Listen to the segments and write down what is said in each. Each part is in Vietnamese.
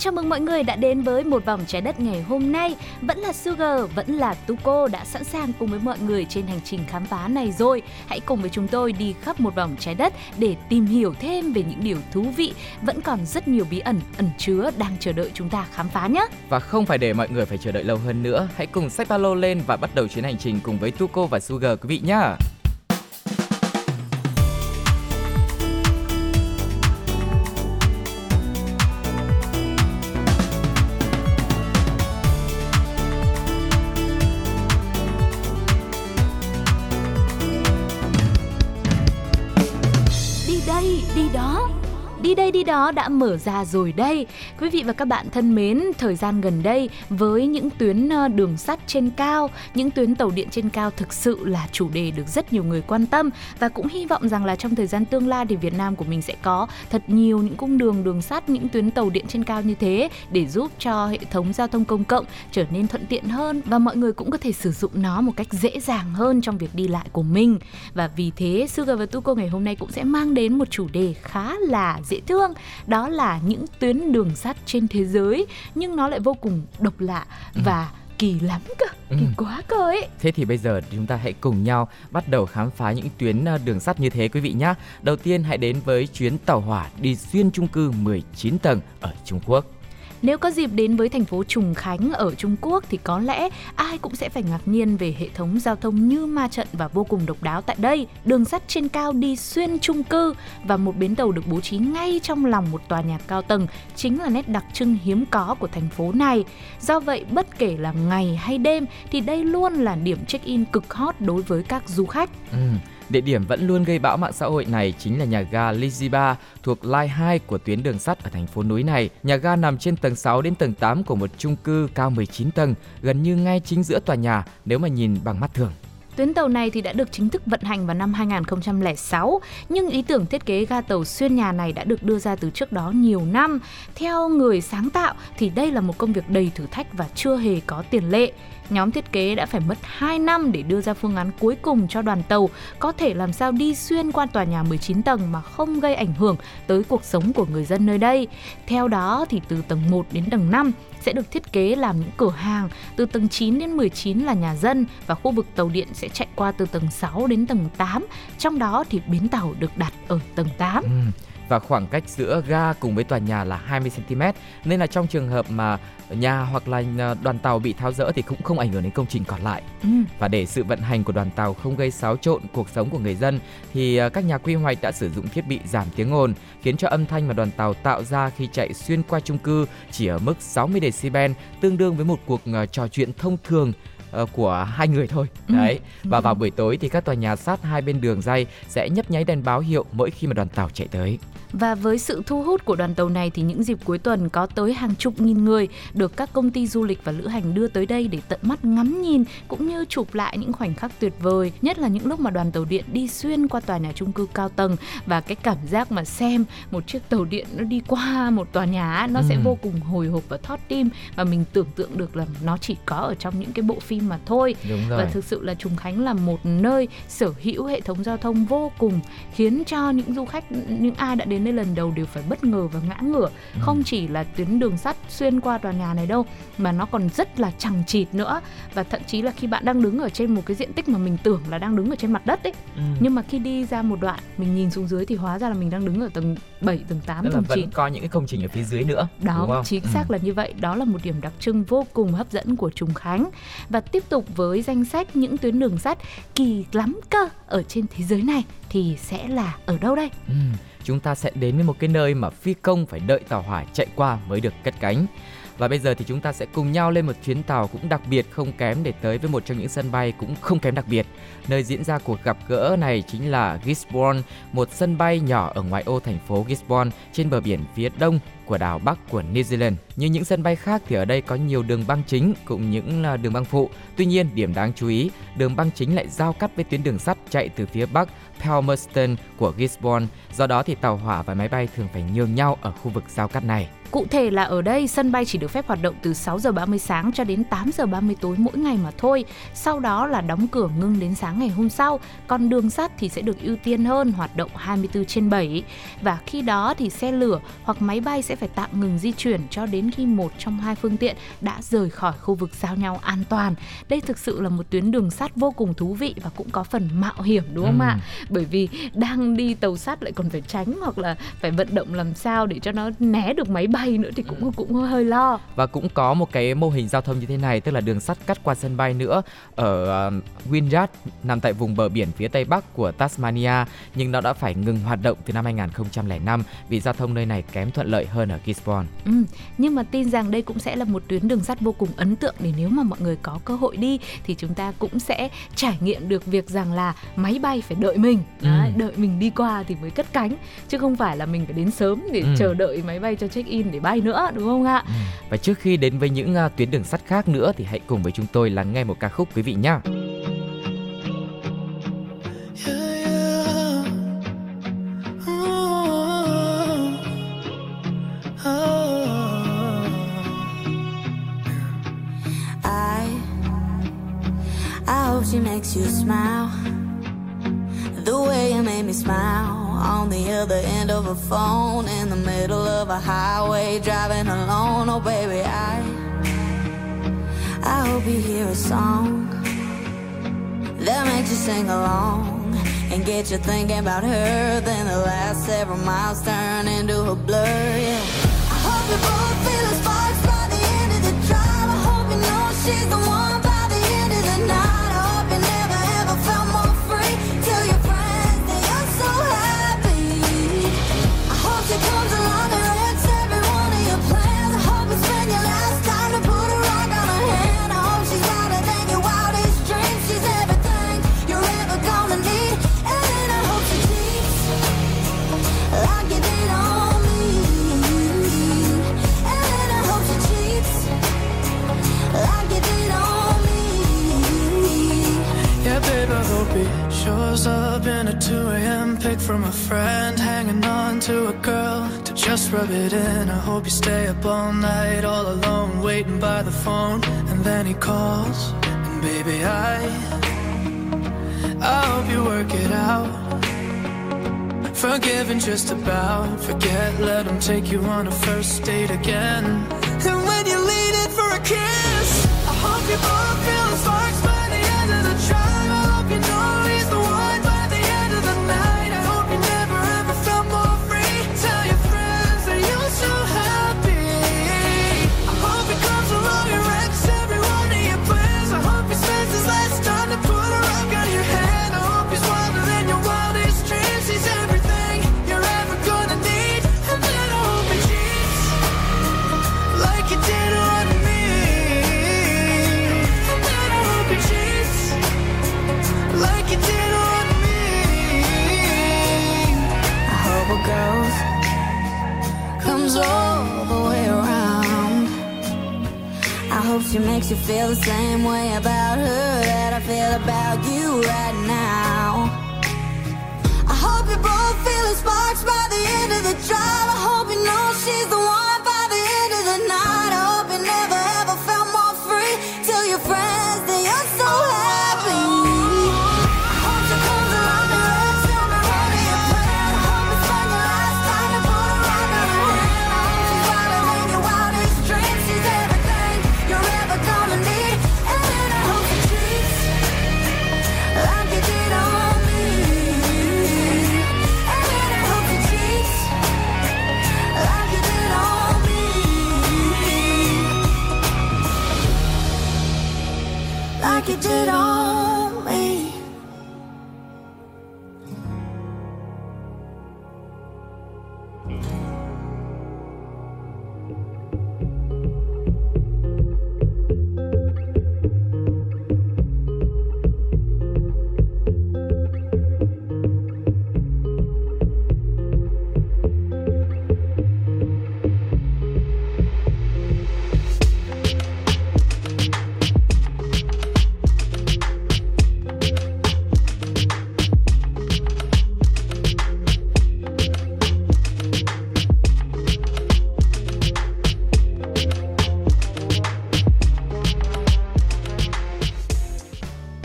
chào mừng mọi người đã đến với một vòng trái đất ngày hôm nay. Vẫn là Sugar, vẫn là Tuko đã sẵn sàng cùng với mọi người trên hành trình khám phá này rồi. Hãy cùng với chúng tôi đi khắp một vòng trái đất để tìm hiểu thêm về những điều thú vị, vẫn còn rất nhiều bí ẩn ẩn chứa đang chờ đợi chúng ta khám phá nhé. Và không phải để mọi người phải chờ đợi lâu hơn nữa Hãy cùng sách ba lô lên và bắt đầu chuyến hành trình cùng với Tuko và Sugar quý vị nhé Đi đây đi đó đã mở ra rồi đây. Quý vị và các bạn thân mến, thời gian gần đây với những tuyến ờ, đường sắt trên cao, những tuyến tàu điện trên cao thực sự là chủ đề được rất nhiều người quan tâm và cũng hy vọng rằng là trong thời gian tương lai thì Việt Nam của mình sẽ có thật nhiều những cung đường đường sắt, những tuyến tàu điện trên cao như thế để giúp cho hệ thống giao thông công cộng trở nên thuận tiện hơn và mọi người cũng có thể sử dụng nó một cách dễ dàng hơn trong việc đi lại của mình. Và vì thế Sugar và Tuko ngày hôm nay cũng sẽ mang đến một chủ đề khá là dễ thương đó là những tuyến đường sắt trên thế giới nhưng nó lại vô cùng độc lạ và kỳ lắm cơ kỳ Ừ. quá cơ ấy Thế thì bây giờ chúng ta hãy cùng nhau bắt đầu khám phá những tuyến ờ, đường sắt như thế quý vị nhé. Đầu tiên hãy đến với chuyến tàu hỏa đi xuyên chung cư 19 tầng ở Trung Quốc. Nếu có dịp đến với thành phố Trùng Khánh ở Trung Quốc thì có lẽ ai cũng sẽ phải ngạc nhiên về hệ thống giao thông như ma trận và vô cùng độc đáo tại đây. Đường sắt trên cao đi xuyên chung cư và một bến tàu được bố trí ngay trong lòng một tòa nhà cao tầng chính là nét đặc trưng hiếm có của thành phố này. Do vậy, bất kể là ngày hay đêm thì đây luôn là điểm check-in cực hot đối với các du khách. Ừ. Địa điểm vẫn luôn gây bão mạng xã hội này chính là nhà ga Liziba thuộc line 2 của tuyến đường sắt ở thành phố núi này. Nhà ga nằm trên tầng 6 đến tầng 8 của một chung cư cao 19 tầng, gần như ngay chính giữa tòa nhà nếu mà nhìn bằng mắt thường. Tuyến tàu này thì đã được chính thức vận hành vào năm 2006, nhưng ý tưởng thiết kế ga tàu xuyên nhà này đã được đưa ra từ trước đó nhiều năm. Theo người sáng tạo thì đây là một công việc đầy thử thách và chưa hề có tiền lệ. Nhóm thiết kế đã phải mất 2 năm để đưa ra phương án cuối cùng cho đoàn tàu có thể làm sao đi xuyên qua tòa nhà 19 tầng mà không gây ảnh hưởng tới cuộc sống của người dân nơi đây. Theo đó thì từ tầng 1 đến tầng 5 sẽ được thiết kế làm những cửa hàng, từ tầng 9 đến 19 là nhà dân và khu vực tàu điện sẽ chạy qua từ tầng 6 đến tầng 8. Trong đó thì bến tàu được đặt ở tầng 8. Ừ. Và khoảng cách giữa ga cùng với tòa nhà là 20 cm nên là trong trường hợp mà nhà hoặc là đoàn tàu bị tháo rỡ thì cũng không ảnh hưởng đến công trình còn lại. Ừ. Và để sự vận hành của đoàn tàu không gây xáo trộn cuộc sống của người dân thì ờ, các nhà quy hoạch đã sử dụng thiết bị giảm tiếng ồn khiến cho âm thanh mà đoàn tàu tạo ra khi chạy xuyên qua chung cư chỉ ở mức 60 decibel tương đương với một cuộc ờ, trò chuyện thông thường ờ, của hai người thôi. Ừ. Đấy. Và vào buổi tối thì các tòa nhà sát hai bên đường dây sẽ nhấp nháy đèn báo hiệu mỗi khi mà đoàn tàu chạy tới. Và với sự thu hút của đoàn tàu này thì những dịp cuối tuần có tới hàng chục nghìn người được các công ty du lịch và lữ hành đưa tới đây để tận mắt ngắm nhìn cũng như chụp lại những khoảnh khắc tuyệt vời, nhất là những lúc mà đoàn tàu điện đi xuyên qua tòa nhà chung cư cao tầng và cái cảm giác mà xem một chiếc tàu điện nó đi qua một tòa nhà nó sẽ Ừ. vô cùng hồi hộp và thót tim và mình tưởng tượng được là nó chỉ có ở trong những cái bộ phim mà thôi. Và thực sự là Trùng Khánh là một nơi sở hữu hệ thống giao thông vô cùng khiến cho những du khách, những ai đã đến đây lần đầu đều phải bất ngờ và ngã ngửa. Ừ. Không chỉ là tuyến đường sắt xuyên qua tòa nhà này đâu mà nó còn rất là chằng chịt nữa và thậm chí là khi bạn đang đứng ở trên một cái diện tích mà mình tưởng là đang đứng ở trên mặt đất ấy Ừ. nhưng mà khi đi ra một đoạn mình nhìn xuống dưới thì hóa ra là mình đang đứng ở tầng 7, tầng 8, Tức là tầng vẫn 9 có những cái công trình ở phía dưới nữa. đúng đó chính Ừ. xác là như vậy đó là một điểm đặc trưng vô cùng hấp dẫn của Trùng Khánh và tiếp tục với danh sách những tuyến đường sắt kỳ lắm cơ ở trên thế giới này thì sẽ là ở đâu đây Ừ, chúng ta sẽ đến với một cái nơi mà phi công phải đợi tàu hỏa chạy qua mới được cất cánh. Và bây giờ thì chúng ta sẽ cùng nhau lên một chuyến tàu cũng đặc biệt không kém để tới với một trong những sân bay cũng không kém đặc biệt. Nơi diễn ra cuộc gặp gỡ này chính là Gisborne, một sân bay nhỏ ở ngoại ô thành phố Gisborne trên bờ biển phía đông của đảo Bắc của New Zealand. Như những sân bay khác thì ở đây có nhiều đường băng chính cũng những à, đường băng phụ. Tuy nhiên, điểm đáng chú ý, đường băng chính lại giao cắt với tuyến đường sắt chạy từ phía Bắc Palmerston của Gisborne. Do đó thì tàu hỏa và máy bay thường phải nhường nhau ở khu vực giao cắt này. Cụ thể là ở đây sân bay chỉ được phép hoạt động từ 6 giờ 30 sáng cho đến 8 giờ 30 tối mỗi ngày mà thôi. Sau đó là đóng cửa ngưng đến sáng ngày hôm sau. Còn đường sắt thì sẽ được ưu tiên hơn hoạt động 24 trên 7. Và khi đó thì xe lửa hoặc máy bay sẽ phải tạm ngừng di chuyển cho đến khi một trong hai phương tiện đã rời khỏi khu vực giao nhau an toàn. Đây thực sự là một tuyến đường sắt vô cùng thú vị và cũng có phần mạo hiểm đúng không ạ? Ừ. Bởi vì đang đi tàu sắt lại còn phải tránh hoặc là phải vận động làm sao để cho nó né được máy bay nữa thì cũng cũng hơi lo và cũng có một cái mô hình giao thông như thế này tức là đường sắt cắt qua sân bay nữa ở uh, nằm tại vùng bờ biển phía tây bắc của Tasmania nhưng nó đã phải ngừng hoạt động từ năm 2005 vì giao thông nơi này kém thuận lợi hơn ở Gisborne. Ừ, nhưng mà tin rằng đây cũng sẽ là một tuyến đường sắt vô cùng ấn tượng để nếu mà mọi người có cơ hội đi thì chúng ta cũng sẽ trải nghiệm được việc rằng là máy bay phải đợi mình, ừ. đợi mình đi qua thì mới cất cánh chứ không phải là mình phải đến sớm để ừ. chờ đợi máy bay cho check in để bay nữa đúng không ạ? Ừ. Và trước khi đến với những uh, tuyến đường sắt khác nữa thì hãy cùng với chúng tôi lắng nghe một ca khúc quý vị nhé. Oh. makes you smile the way you made me smile on the other end of a phone in the middle of a highway driving alone. Oh, baby, I I hope you hear a song that makes you sing along and get you thinking about her. Then the last several miles turn into a blur. Yeah, she's the one. Pic from a friend Hanging on to a girl to just rub it in. I hope you stay up all night all alone Waiting by the phone. And then he calls And baby I I hope you work it out. Forgiven just about Forget, let him take you on a first date again. And when you lean in for a kiss I hope you both feel the sparks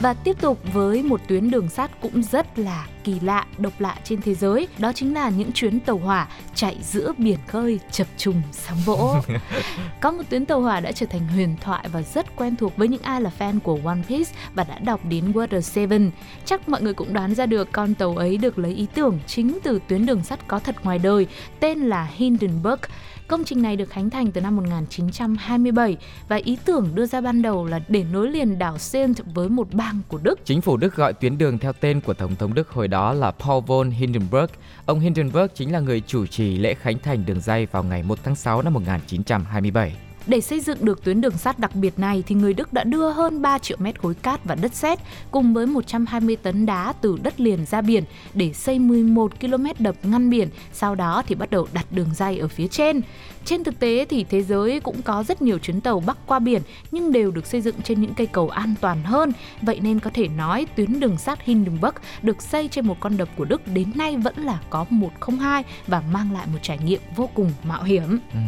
Và tiếp tục với một tuyến đường sắt cũng rất là kỳ lạ, độc lạ trên thế giới, đó chính là những chuyến tàu hỏa chạy giữa biển khơi chập trùng sóng vỗ. Có một tuyến tàu hỏa đã trở thành huyền thoại và rất quen thuộc với những ai là fan của One Piece và đã đọc đến Water Seven. Chắc mọi người cũng đoán ra được con tàu ấy được lấy ý tưởng chính từ tuyến đường sắt có thật ngoài đời, tên là Hindenburg. Công trình này được khánh thành từ năm 1927 và ý tưởng đưa ra ban đầu là để nối liền đảo Saint với một bang của Đức. Chính phủ Đức gọi tuyến đường theo tên của Tổng thống Đức hồi đó là Paul von Hindenburg. Ông Hindenburg chính là người chủ trì lễ khánh thành đường dây vào ngày 1 tháng 6 năm 1927. Để xây dựng được tuyến đường sắt đặc biệt này thì người Đức đã đưa hơn 3 triệu mét khối cát và đất sét cùng với 120 tấn đá từ đất liền ra biển để xây 11 km đập ngăn biển, sau đó thì bắt đầu đặt đường dây ở phía trên. Trên thực tế thì thế giới cũng có rất nhiều chuyến tàu bắc qua biển nhưng đều được xây dựng trên những cây cầu an toàn hơn. Vậy nên có thể nói tuyến đường sắt Hindenburg được xây trên một con đập của Đức đến nay vẫn là có 102 và mang lại một trải nghiệm vô cùng mạo hiểm. Ừ.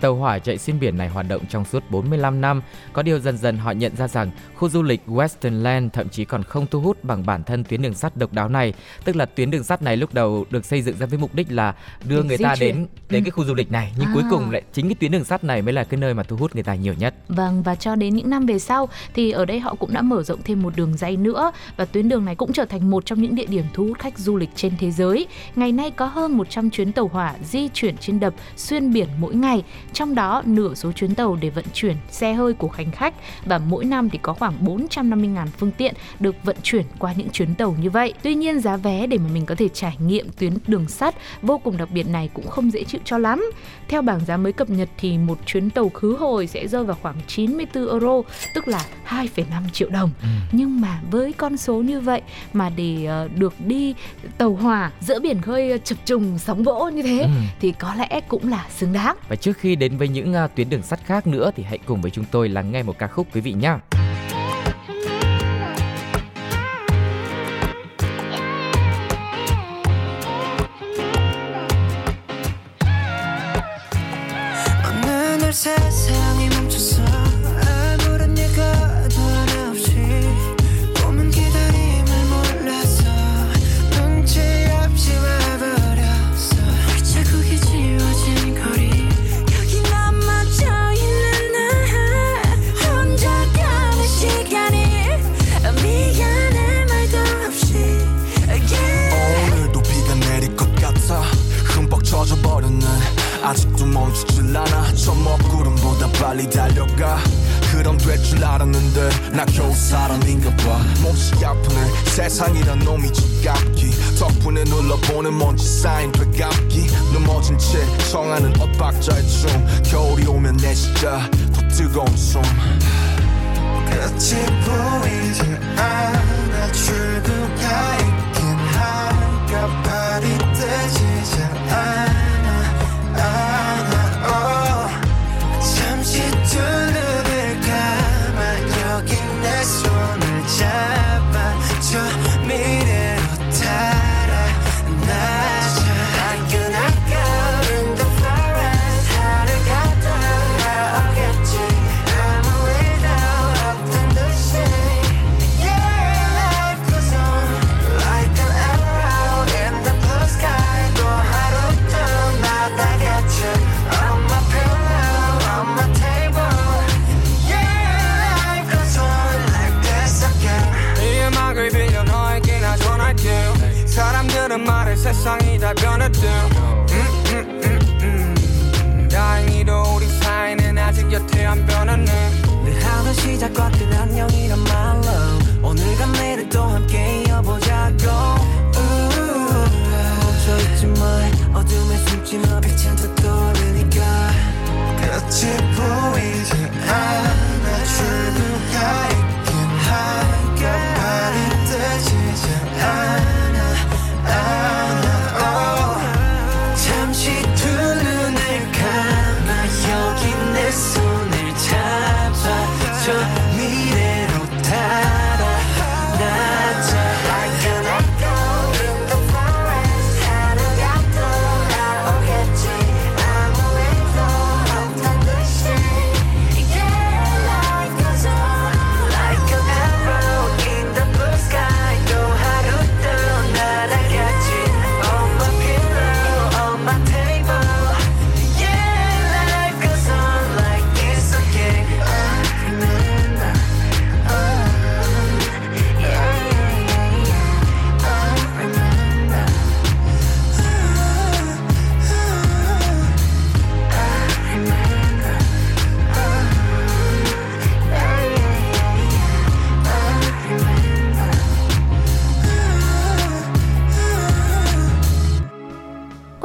Tàu hỏa chạy xuyên biển này hoạt động trong suốt 45 năm. Có điều dần dần họ nhận ra rằng khu du lịch Westernland thậm chí còn không thu hút bằng bản thân tuyến đường sắt độc đáo này. Tức là tuyến đường sắt này lúc đầu được xây dựng ra với mục đích là đưa Để người ta chuyển. đến đến cái khu du lịch này, nhưng À. cuối cùng lại chính cái tuyến đường sắt này mới là cái nơi mà thu hút người ta nhiều nhất. Vâng và cho đến những năm về sau thì ở đây họ cũng đã mở rộng thêm một đường dây nữa và tuyến đường này cũng trở thành một trong những địa điểm thu hút khách du lịch trên thế giới. Ngày nay có hơn 100 chuyến tàu hỏa di chuyển trên đập xuyên biển mỗi ngày, trong đó nửa số chuyến tàu để vận chuyển xe hơi của hành khách và mỗi năm thì có khoảng 450.000 phương tiện được vận chuyển qua những chuyến tàu như vậy. Tuy nhiên giá vé để mà mình có thể trải nghiệm tuyến đường sắt vô cùng đặc biệt này cũng không dễ chịu cho lắm. Theo bảng giá mới cập nhật thì một chuyến tàu khứ hồi sẽ rơi vào khoảng 94 euro, tức là 2,5 triệu đồng. Nhưng mà với con số như vậy mà để ờ, được đi tàu hỏa giữa biển khơi ờ, chập trùng sóng vỗ như thế Ừ. thì có lẽ cũng là xứng đáng. Và trước khi đến với những à, tuyến đường sắt khác nữa thì hãy cùng với chúng tôi lắng nghe một ca khúc quý vị nhé. 아직도 멈추질 않아 저 먹구름보다 빨리 달려가. 그럼 될 줄 알았는데 나 겨우 사람인가 봐. 몹시 아프네. 세상이란 놈이 지갑기. 덕분에 눌러보는 먼지 쌓인 되감기. 넘어진 채 청하는 엇박자의 춤. 겨울이 오면 내 진짜 더 뜨거운 숨. 끝이 보이지 않아. 출구가 있긴 할까 발이 잘 않아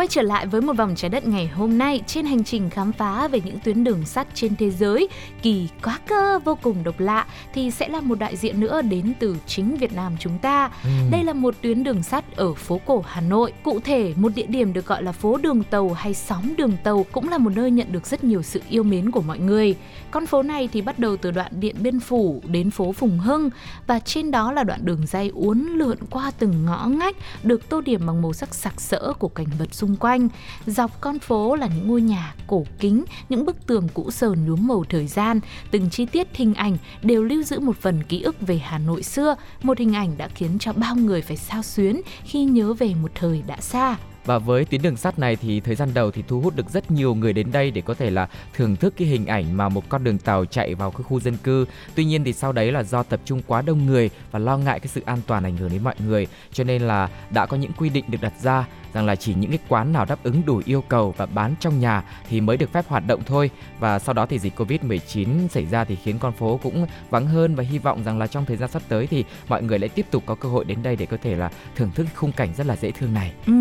trở lại với một vòng trái đất ngày hôm nay trên hành trình khám phá về những tuyến đường sắt trên thế giới kỳ quá cơ vô cùng độc lạ thì sẽ là một đại diện nữa đến từ chính Việt Nam chúng ta. Ừ. Đây là một tuyến đường sắt ở phố cổ Hà Nội. Cụ thể, một địa điểm được gọi là phố đường tàu hay xóm đường tàu cũng là một nơi nhận được rất nhiều sự yêu mến của mọi người. Con phố này thì bắt đầu từ đoạn Điện Biên Phủ đến phố Phùng Hưng và trên đó là đoạn đường dây uốn lượn qua từng ngõ ngách được tô điểm bằng màu sắc sặc sỡ của cảnh vật xung quanh. Dọc con phố là những ngôi nhà cổ kính, những bức tường cũ sờn nhuốm màu thời gian, từng chi tiết hình ảnh đều lưu giữ một phần ký ức về Hà Nội xưa, một hình ảnh đã khiến cho bao người phải sao xuyến khi nhớ về một thời đã xa. Và với tuyến đường sắt này thì thời gian đầu thì thu hút được rất nhiều người đến đây để có thể là thưởng thức cái hình ảnh mà một con đường tàu chạy vào cái khu dân cư. Tuy nhiên thì sau đấy là do tập trung quá đông người và lo ngại cái sự an toàn ảnh hưởng đến mọi người cho nên là đã có những quy định được đặt ra rằng là chỉ những cái quán nào đáp ứng đủ yêu cầu và bán trong nhà thì mới được phép hoạt động thôi. Và sau đó thì dịch Covid-19 xảy ra thì khiến con phố cũng vắng hơn và hy vọng rằng là trong thời gian sắp tới thì mọi người lại tiếp tục có cơ hội đến đây để có thể là thưởng thức khung cảnh rất là dễ thương này. Ừ,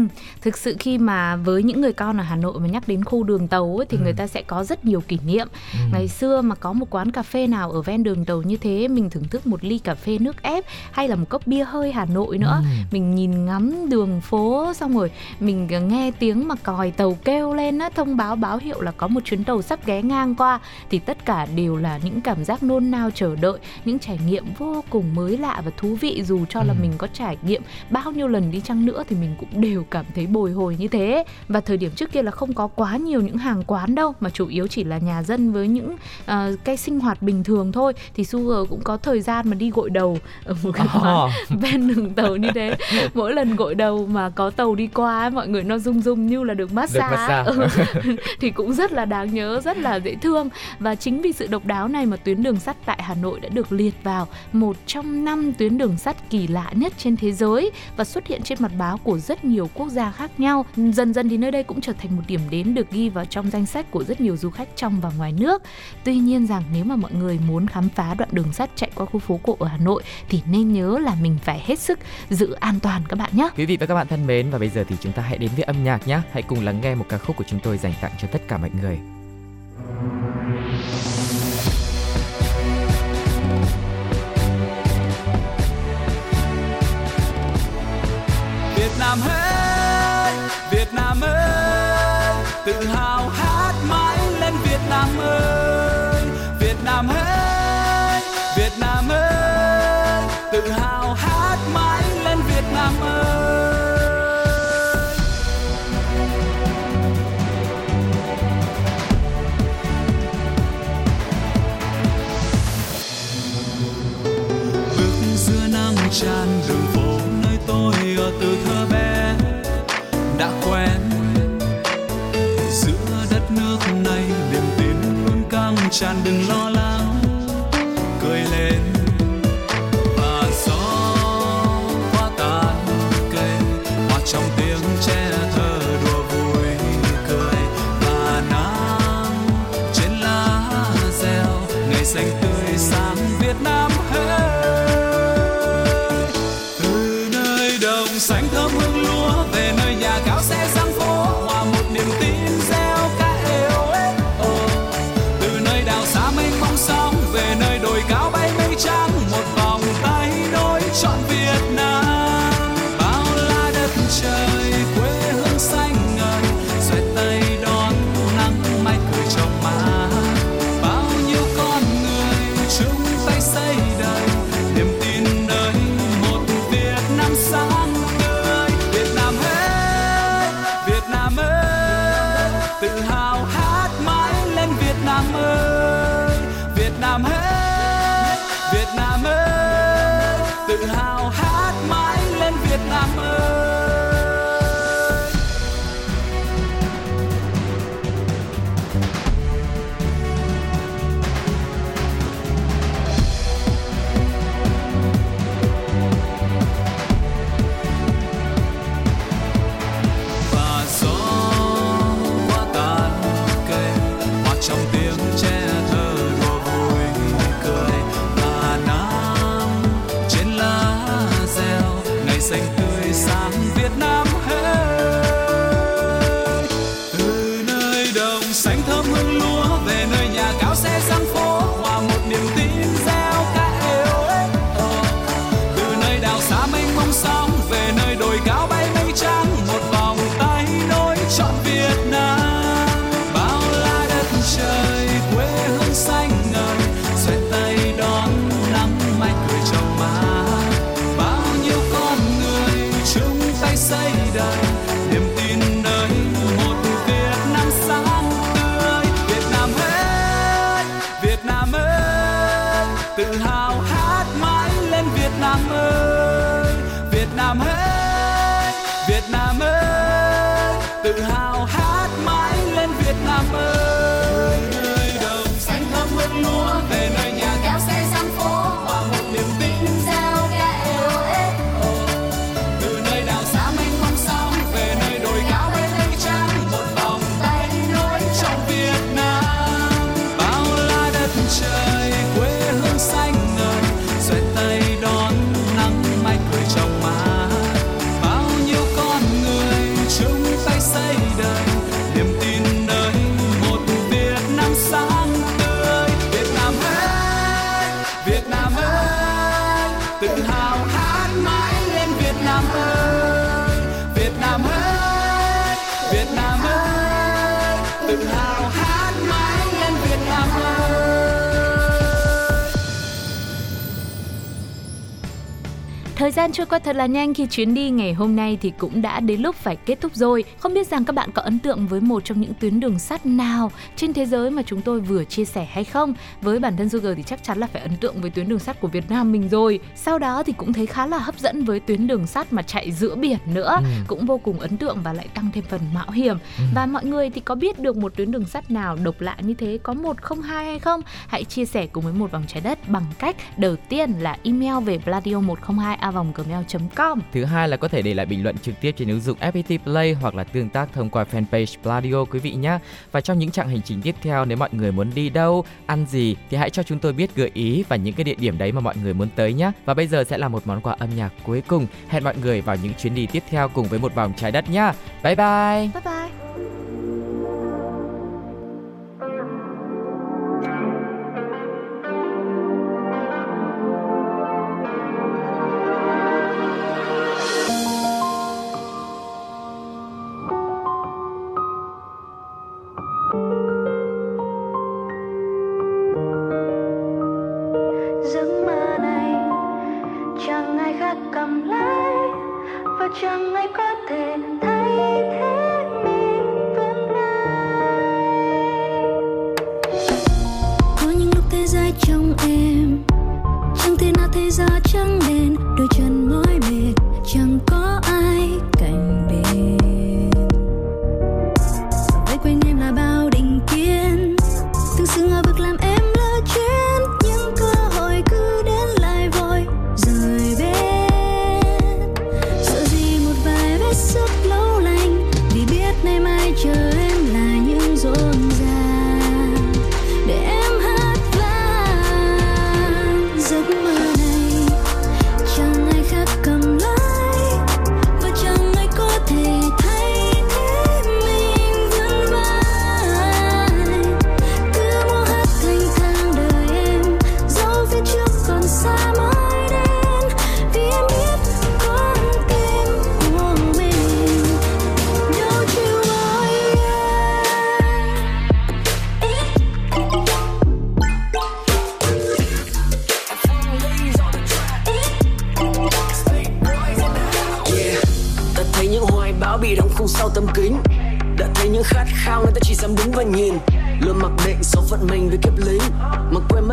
thực sự khi mà với những người con ở Hà Nội mà nhắc đến khu đường tàu ấy, thì Ừ. người ta sẽ có rất nhiều kỷ niệm. Ừ. Ngày xưa mà có một quán cà phê nào ở ven đường tàu như thế, mình thưởng thức một ly cà phê nước ép hay là một cốc bia hơi Hà Nội nữa. Ừ. Mình nhìn ngắm đường phố xong rồi mình nghe tiếng mà còi tàu kêu lên á, thông báo báo hiệu là có một chuyến tàu sắp ghé ngang qua thì tất cả đều là những cảm giác nôn nao chờ đợi, những trải nghiệm vô cùng mới lạ và thú vị dù cho là Ừ. mình có trải nghiệm bao nhiêu lần đi chăng nữa thì mình cũng đều cảm thấy bồi hồi như thế và thời điểm trước kia là không có quá nhiều những hàng quán đâu mà chủ yếu chỉ là nhà dân với những ờ, cái sinh hoạt bình thường thôi thì Sugar cũng có thời gian mà đi gội đầu ở một cái quán Oh. ven đường tàu như thế mỗi lần gội đầu mà có tàu đi qua ấy, mọi người nó rung rung như là được massage, massage. Ừ. thì cũng rất là đáng nhớ rất là dễ thương. Và chính vì sự độc đáo này mà tuyến đường sắt tại Hà Nội đã được liệt vào một trong năm tuyến đường sắt kỳ lạ nhất trên thế giới và xuất hiện trên mặt báo của rất nhiều quốc gia khác nhau. Dần dần thì nơi đây cũng trở thành một điểm đến được ghi vào trong danh sách của rất nhiều du khách trong và ngoài nước. Tuy nhiên rằng nếu mà mọi người muốn khám phá đoạn đường sắt chạy qua khu phố cổ ở Hà Nội thì nên nhớ là mình phải hết sức giữ an toàn các bạn nhé. Quý vị và các bạn thân mến và bây giờ thì chúng ta hãy đến với âm nhạc nhé. Hãy cùng lắng nghe một ca khúc của chúng tôi dành tặng cho tất cả mọi người. Việt Nam ơi, Việt Nam ơi, tự hào hát mãi lên Việt Nam ơi, Việt Nam ơi, shining on ơi tự ơi tự hào Thời gian trôi qua thật là nhanh khi chuyến đi ngày hôm nay thì cũng đã đến lúc phải kết thúc rồi. Không biết rằng các bạn có ấn tượng với một trong những tuyến đường sắt nào trên thế giới mà chúng tôi vừa chia sẻ hay không? Với bản thân Sugar thì chắc chắn là phải ấn tượng với tuyến đường sắt của Việt Nam mình rồi. Sau đó thì cũng thấy khá là hấp dẫn với tuyến đường sắt mà chạy giữa biển nữa, ừ. cũng vô cùng ấn tượng và lại tăng thêm phần mạo hiểm. Ừ. Và mọi người thì có biết được một tuyến đường sắt nào độc lạ như thế có 102 hay không? Hãy chia sẻ cùng với một vòng trái đất bằng cách đầu tiên là email về pladio102 avonggmail.com. Thứ hai là có thể để lại bình luận trực tiếp trên ứng dụng FPT Play hoặc là tương tác thông qua fanpage Pladio quý vị nhé. Và trong những chặng hành trình tiếp theo nếu mọi người muốn đi đâu, ăn gì thì hãy cho chúng tôi biết gợi ý và những cái địa điểm đấy mà mọi người muốn tới nhé. Và bây giờ sẽ là một món quà âm nhạc cuối cùng. Hẹn mọi người vào những chuyến đi tiếp theo cùng với một vòng trái đất nhá. Bye bye. Bye bye.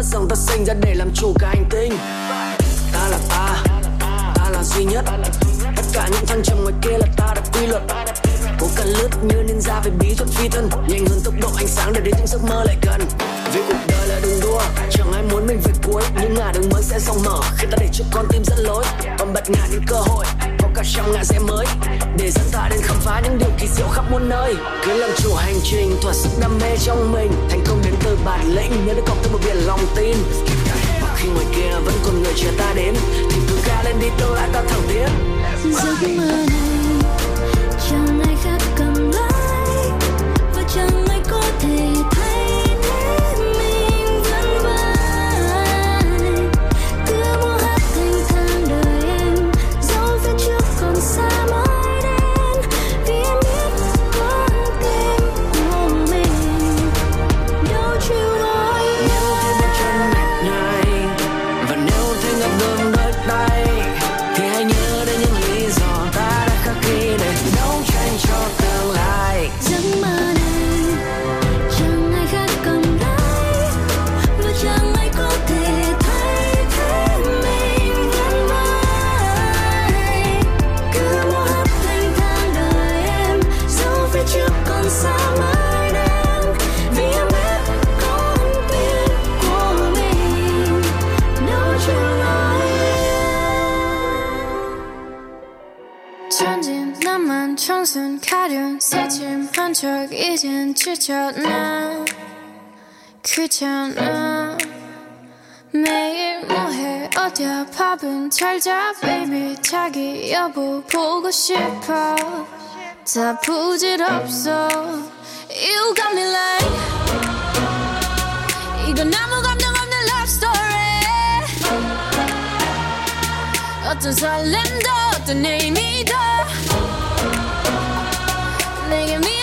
Rằng ta sinh ra để làm chủ cả hành tinh. Ta là ta, ta là duy nhất. Tất cả những thăng trầm ngoài kia là ta đã quy luật. Cố cần lướt như ninja về bí thuật phi thân. Nhanh hơn tốc độ ánh sáng để đến những giấc mơ lại gần. Vì cuộc đời là đường đua Chẳng ai muốn mình về cuối. Nhưng ngả đường mới sẽ rộng mở Khi ta để cho con tim dẫn lối Còn bật ngả những cơ hội trong ngã rẽ mới. Để dẫn ta đến khám phá những điều kỳ diệu khắp muôn nơi. Cứ làm chủ hành trình, Thỏa sức đam mê trong mình. Thành công đến từ bản lĩnh, Nhớ được cộng thêm một biển lòng tin. Và khi ngoài kia vẫn còn người chờ ta đến, Thì cứ ca lên đi tôi lại ta thẳng tiến. Giấc mơ này 지쳤나 귀찮아 매일 뭐해? 어디야? 밥은 잘자 baby. 자기 여보 보고 싶어. 다 부질없어. You got me like 이건 아무 감정 없는 love story. 어떤 설렘도 어떤 의미도 내게 미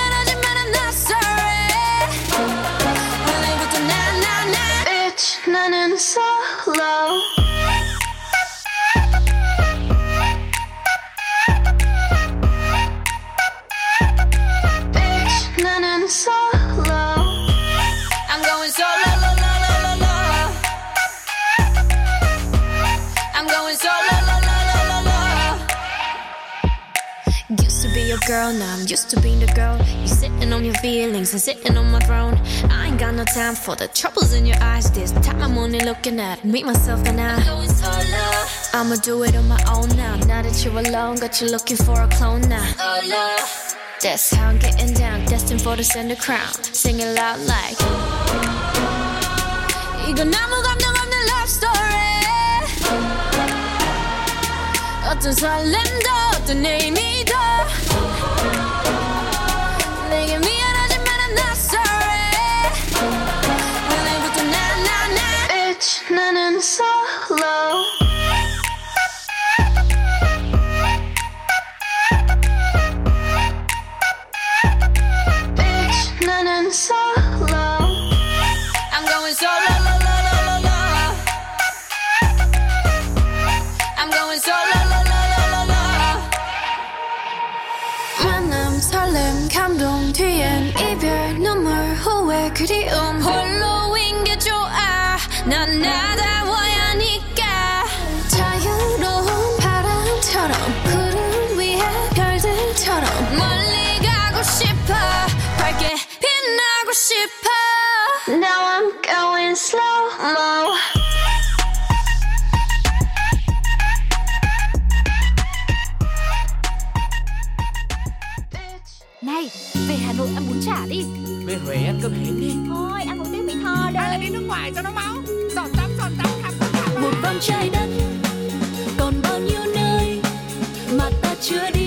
girl, now I'm used to being the girl. You sitting on your feelings and sitting on my throne. I ain't got no time for the troubles in your eyes. This time I'm only looking at me, myself, and I. I'ma do it on my own now. Now that you're alone, got you looking for a clone now. That's how I'm getting down, destined for the center crown. Sing it loud like. 이건 아무 감정 없는 love story. 어떤 설렘도 어떤 의미 living 그리움 홀로인 게 좋아. 난 나다워야 하니까. 자유로운 바람처럼 구름 위에 별들처럼 멀리 가고 싶어 cho nó máu. Giọt tắm giọt tắm, khắp khắp một vòng trái đất còn bao nhiêu nơi mà ta chưa đi?